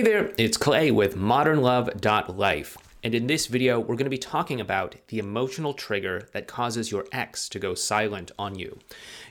Hey there, it's Clay with modernlove.life. And in this video, we're going to be talking about the emotional trigger that causes your ex to go silent on you.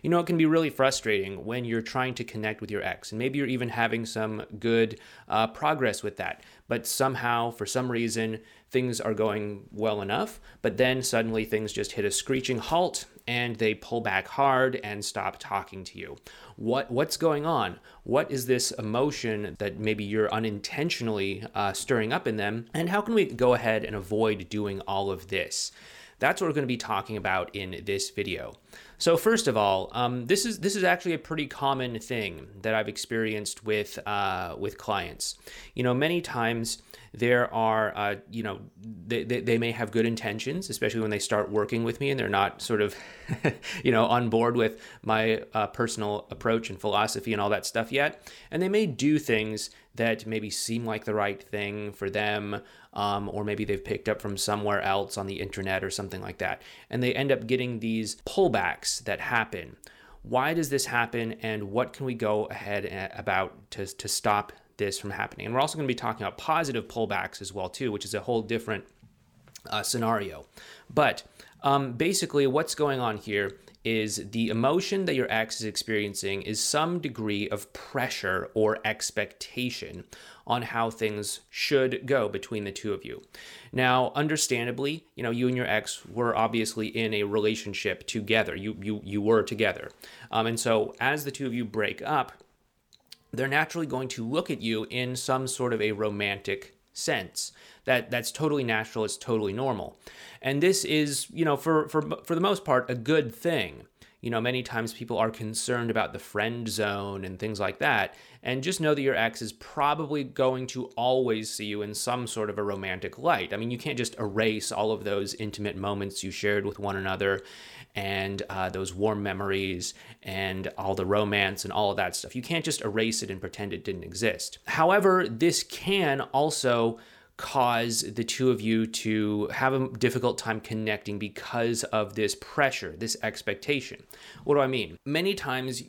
You know, it can be really frustrating when you're trying to connect with your ex, and maybe you're even having some good uh, progress with that, but somehow, for some reason, things are going well enough, but then suddenly things just hit a screeching halt and they pull back hard and stop talking to you. What what's going on? What is this emotion that maybe you're unintentionally uh, stirring up in them? And how can we go ahead and avoid doing all of this? That's what we're going to be talking about in this video. So first of all, um, this is this is actually a pretty common thing that I've experienced with uh, with clients. You know, many times there are uh, you know they, they, they, may have good intentions, especially when they start working with me and they're not sort of you know on board with my uh, personal approach and philosophy and all that stuff yet, and they may do things that maybe seem like the right thing for them, um, or maybe they've picked up from somewhere else on the internet or something like that. And they end up getting these pullbacks that happen. Why does this happen, and what can we go ahead about to, to stop this from happening? And we're also going to be talking about positive pullbacks as well, too, which is a whole different uh, scenario. But um, basically, what's going on here is the emotion that your ex is experiencing is some degree of pressure or expectation on how things should go between the two of you. Now, understandably, you know, you and your ex were obviously in a relationship together. You you you were together. Um, and so as the two of you break up, they're naturally going to look at you in some sort of a romantic sense. That that's totally natural, it's totally normal. And this is, you know, for for for the most part a good thing. You know, many times people are concerned about the friend zone and things like that. And just know that your ex is probably going to always see you in some sort of a romantic light. I mean, you can't just erase all of those intimate moments you shared with one another and uh, those warm memories and all the romance and all of that stuff. You can't just erase it and pretend it didn't exist. However, this can also cause the two of you to have a difficult time connecting because of this pressure, this expectation. What do I mean? Many times,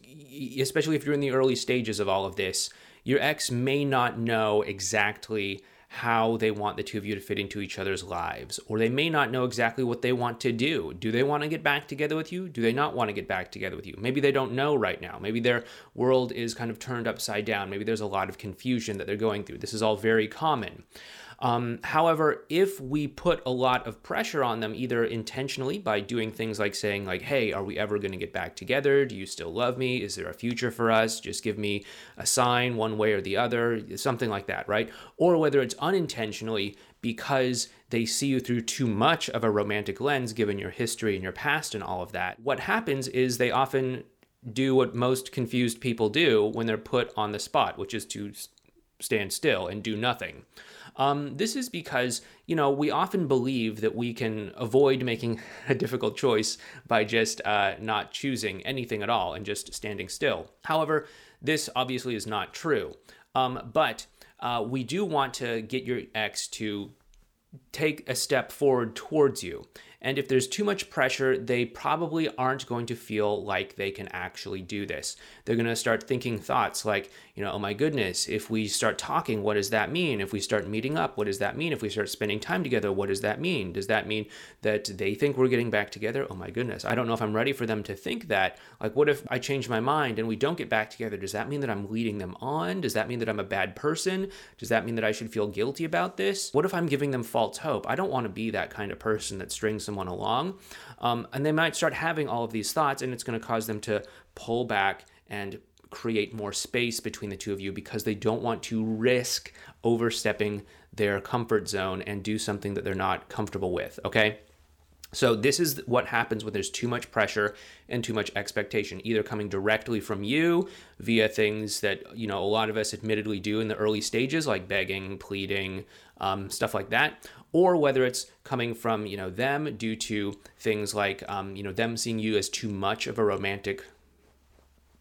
especially if you're in the early stages of all of this, your ex may not know exactly how they want the two of you to fit into each other's lives, or they may not know exactly what they want to do. Do they want to get back together with you? Do they not want to get back together with you? Maybe they don't know right now. Maybe their world is kind of turned upside down. Maybe there's a lot of confusion that they're going through. This is all very common. Um, however, if we put a lot of pressure on them, either intentionally by doing things like saying, like, hey, are we ever going to get back together? Do you still love me? Is there a future for us? Just give me a sign one way or the other, something like that, right? Or whether it's unintentionally because they see you through too much of a romantic lens, given your history and your past and all of that. What happens is they often do what most confused people do when they're put on the spot, which is to stand still and do nothing. Um, this is because, you know, we often believe that we can avoid making a difficult choice by just uh, not choosing anything at all and just standing still. However, this obviously is not true. Um, but uh, we do want to get your ex to take a step forward towards you. And if there's too much pressure, they probably aren't going to feel like they can actually do this. They're going to start thinking thoughts like, you know, oh my goodness, if we start talking, what does that mean? If we start meeting up, what does that mean? If we start spending time together, what does that mean? Does that mean that they think we're getting back together? Oh my goodness, I don't know if I'm ready for them to think that. Like, what if I change my mind and we don't get back together? Does that mean that I'm leading them on? Does that mean that I'm a bad person? Does that mean that I should feel guilty about this? What if I'm giving them false hope? I don't want to be that kind of person that strings someone along. Um, and they might start having all of these thoughts, and it's going to cause them to pull back and create more space between the two of you because they don't want to risk overstepping their comfort zone and do something that they're not comfortable with. Okay. So, this is what happens when there's too much pressure and too much expectation, either coming directly from you via things that, you know, a lot of us admittedly do in the early stages, like begging, pleading, um, stuff like that, or whether it's coming from, you know, them due to things like, um, you know, them seeing you as too much of a romantic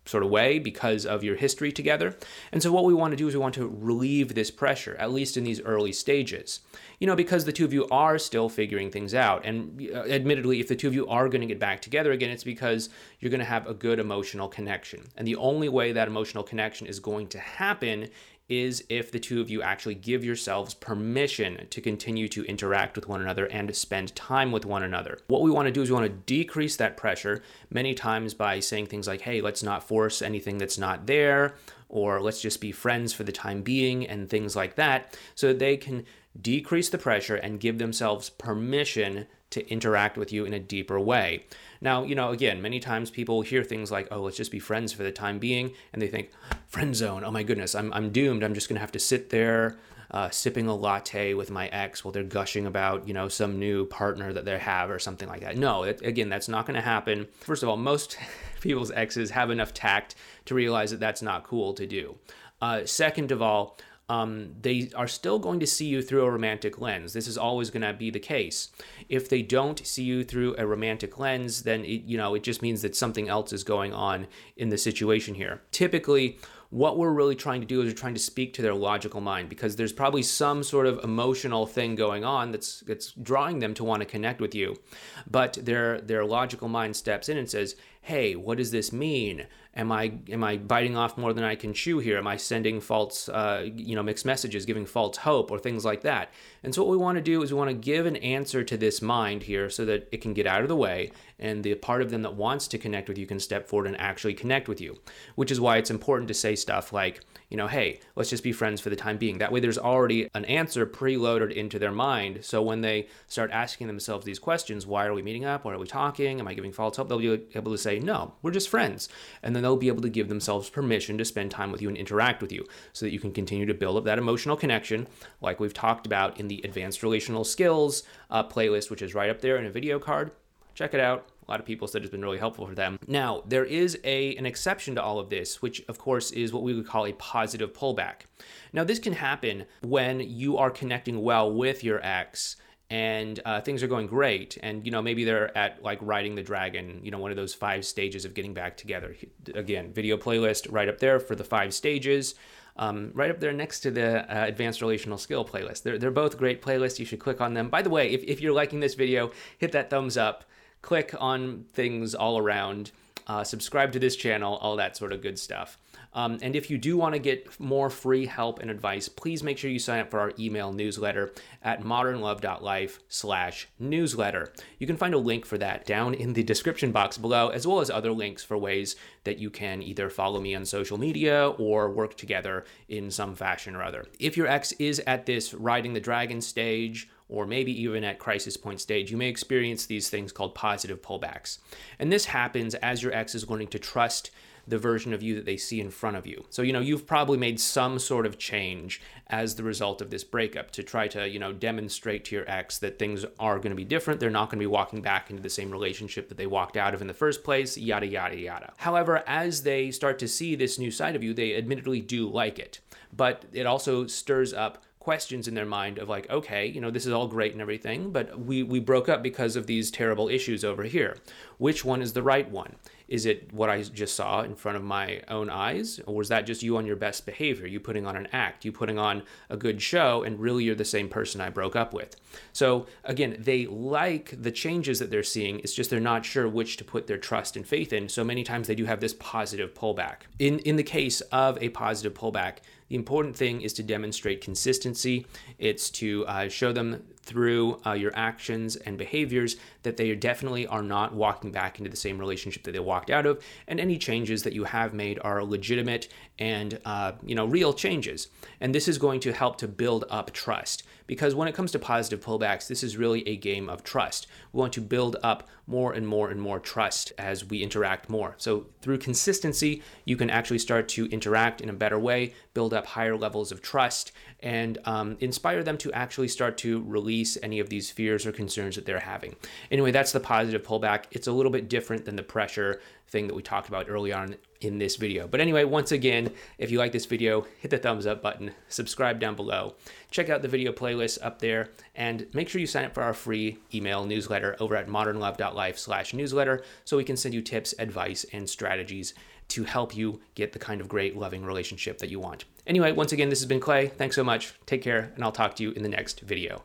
sort of way because of your history together. And so, what we want to do is we want to relieve this pressure, at least in these early stages. You know, because the two of you are still figuring things out. And uh, admittedly, if the two of you are going to get back together again, it's because you're going to have a good emotional connection. And the only way that emotional connection is going to happen is if the two of you actually give yourselves permission to continue to interact with one another and to spend time with one another. What we want to do is we want to decrease that pressure many times by saying things like, hey, let's not force anything that's not there, or let's just be friends for the time being, and things like that, so that they can decrease the pressure and give themselves permission to interact with you in a deeper way. Now, you know, again, many times people hear things like, oh, let's just be friends for the time being, and they think, friend zone, oh my goodness, I'm, I'm doomed. I'm just going to have to sit there uh, sipping a latte with my ex while they're gushing about, you know, some new partner that they have or something like that. No, it, again, that's not going to happen. First of all, most people's exes have enough tact to realize that that's not cool to do. Uh, second of all, um, they are still going to see you through a romantic lens. This is always going to be the case. If they don't see you through a romantic lens, then it, you know it just means that something else is going on in the situation here. Typically, what we're really trying to do is we're trying to speak to their logical mind because there's probably some sort of emotional thing going on that's that's drawing them to want to connect with you but their their logical mind steps in and says hey what does this mean? Am i am i biting off more than i can chew here? Am i sending false uh, you know mixed messages giving false hope or things like that? And so what we want to do is we want to give an answer to this mind here so that it can get out of the way and the part of them that wants to connect with you can step forward and actually connect with you which is why it's important to say stuff like you know, hey, let's just be friends for the time being. That way, there's already an answer preloaded into their mind. So when they start asking themselves these questions, why are we meeting up? Why are we talking? Am I giving false hope? They'll be able to say, no, we're just friends. And then they'll be able to give themselves permission to spend time with you and interact with you so that you can continue to build up that emotional connection, like we've talked about in the Advanced Relational Skills uh, playlist, which is right up there in a video card. Check it out. A lot of people said it's been really helpful for them. Now, there is a an exception to all of this, which of course is what we would call a positive pullback. Now, this can happen when you are connecting well with your ex and uh, things are going great and you know maybe they're at like riding the dragon you know one of those five stages of getting back together. Again video playlist right up there for the five stages. Um, right up there next to the uh, advanced relational skill playlist. They're, they're both great playlists. You should click on them. By the way if, if you're liking this video hit that thumbs up click on things all around, uh, subscribe to this channel, all that sort of good stuff. Um, and if you do want to get more free help and advice, please make sure you sign up for our email newsletter at modernlove.life slash newsletter. You can find a link for that down in the description box below, as well as other links for ways that you can either follow me on social media or work together in some fashion or other. If your ex is at this riding the dragon stage, or maybe even at crisis point stage, you may experience these things called positive pullbacks. And this happens as your ex is learning to trust the version of you that they see in front of you. So, you know, you've probably made some sort of change as the result of this breakup to try to, you know, demonstrate to your ex that things are going to be different. They're not going to be walking back into the same relationship that they walked out of in the first place, yada, yada, yada. However, as they start to see this new side of you, they admittedly do like it. But it also stirs up questions in their mind of like, okay, you know, this is all great and everything, but we, we broke up because of these terrible issues over here. Which one is the right one? Is it what I just saw in front of my own eyes? Or was that just you on your best behavior? You putting on an act, you putting on a good show, and really you're the same person I broke up with? So again, they like the changes that they're seeing. It's just they're not sure which to put their trust and faith in. So many times they do have this positive pullback. In in the case of a positive pullback, the important thing is to demonstrate consistency. It's to uh, show them through uh, your actions and behaviors that they definitely are not walking back into the same relationship that they walked out of, and any changes that you have made are legitimate and uh, you know real changes. And this is going to help to build up trust because when it comes to positive pullbacks, this is really a game of trust. We want to build up more and more and more trust as we interact more. So through consistency, you can actually start to interact in a better way, build up higher levels of trust, and um, inspire them to actually start to release any of these fears or concerns that they're having. Anyway, that's the positive pullback. It's a little bit different than the pressure thing that we talked about early on in this video. But anyway, once again, if you like this video, hit the thumbs up button, subscribe down below, check out the video playlist up there, and make sure you sign up for our free email newsletter over at modernlove.life slash newsletter so we can send you tips, advice, and strategies to help you get the kind of great, loving relationship that you want. Anyway, once again, this has been Clay. Thanks so much. Take care, and I'll talk to you in the next video.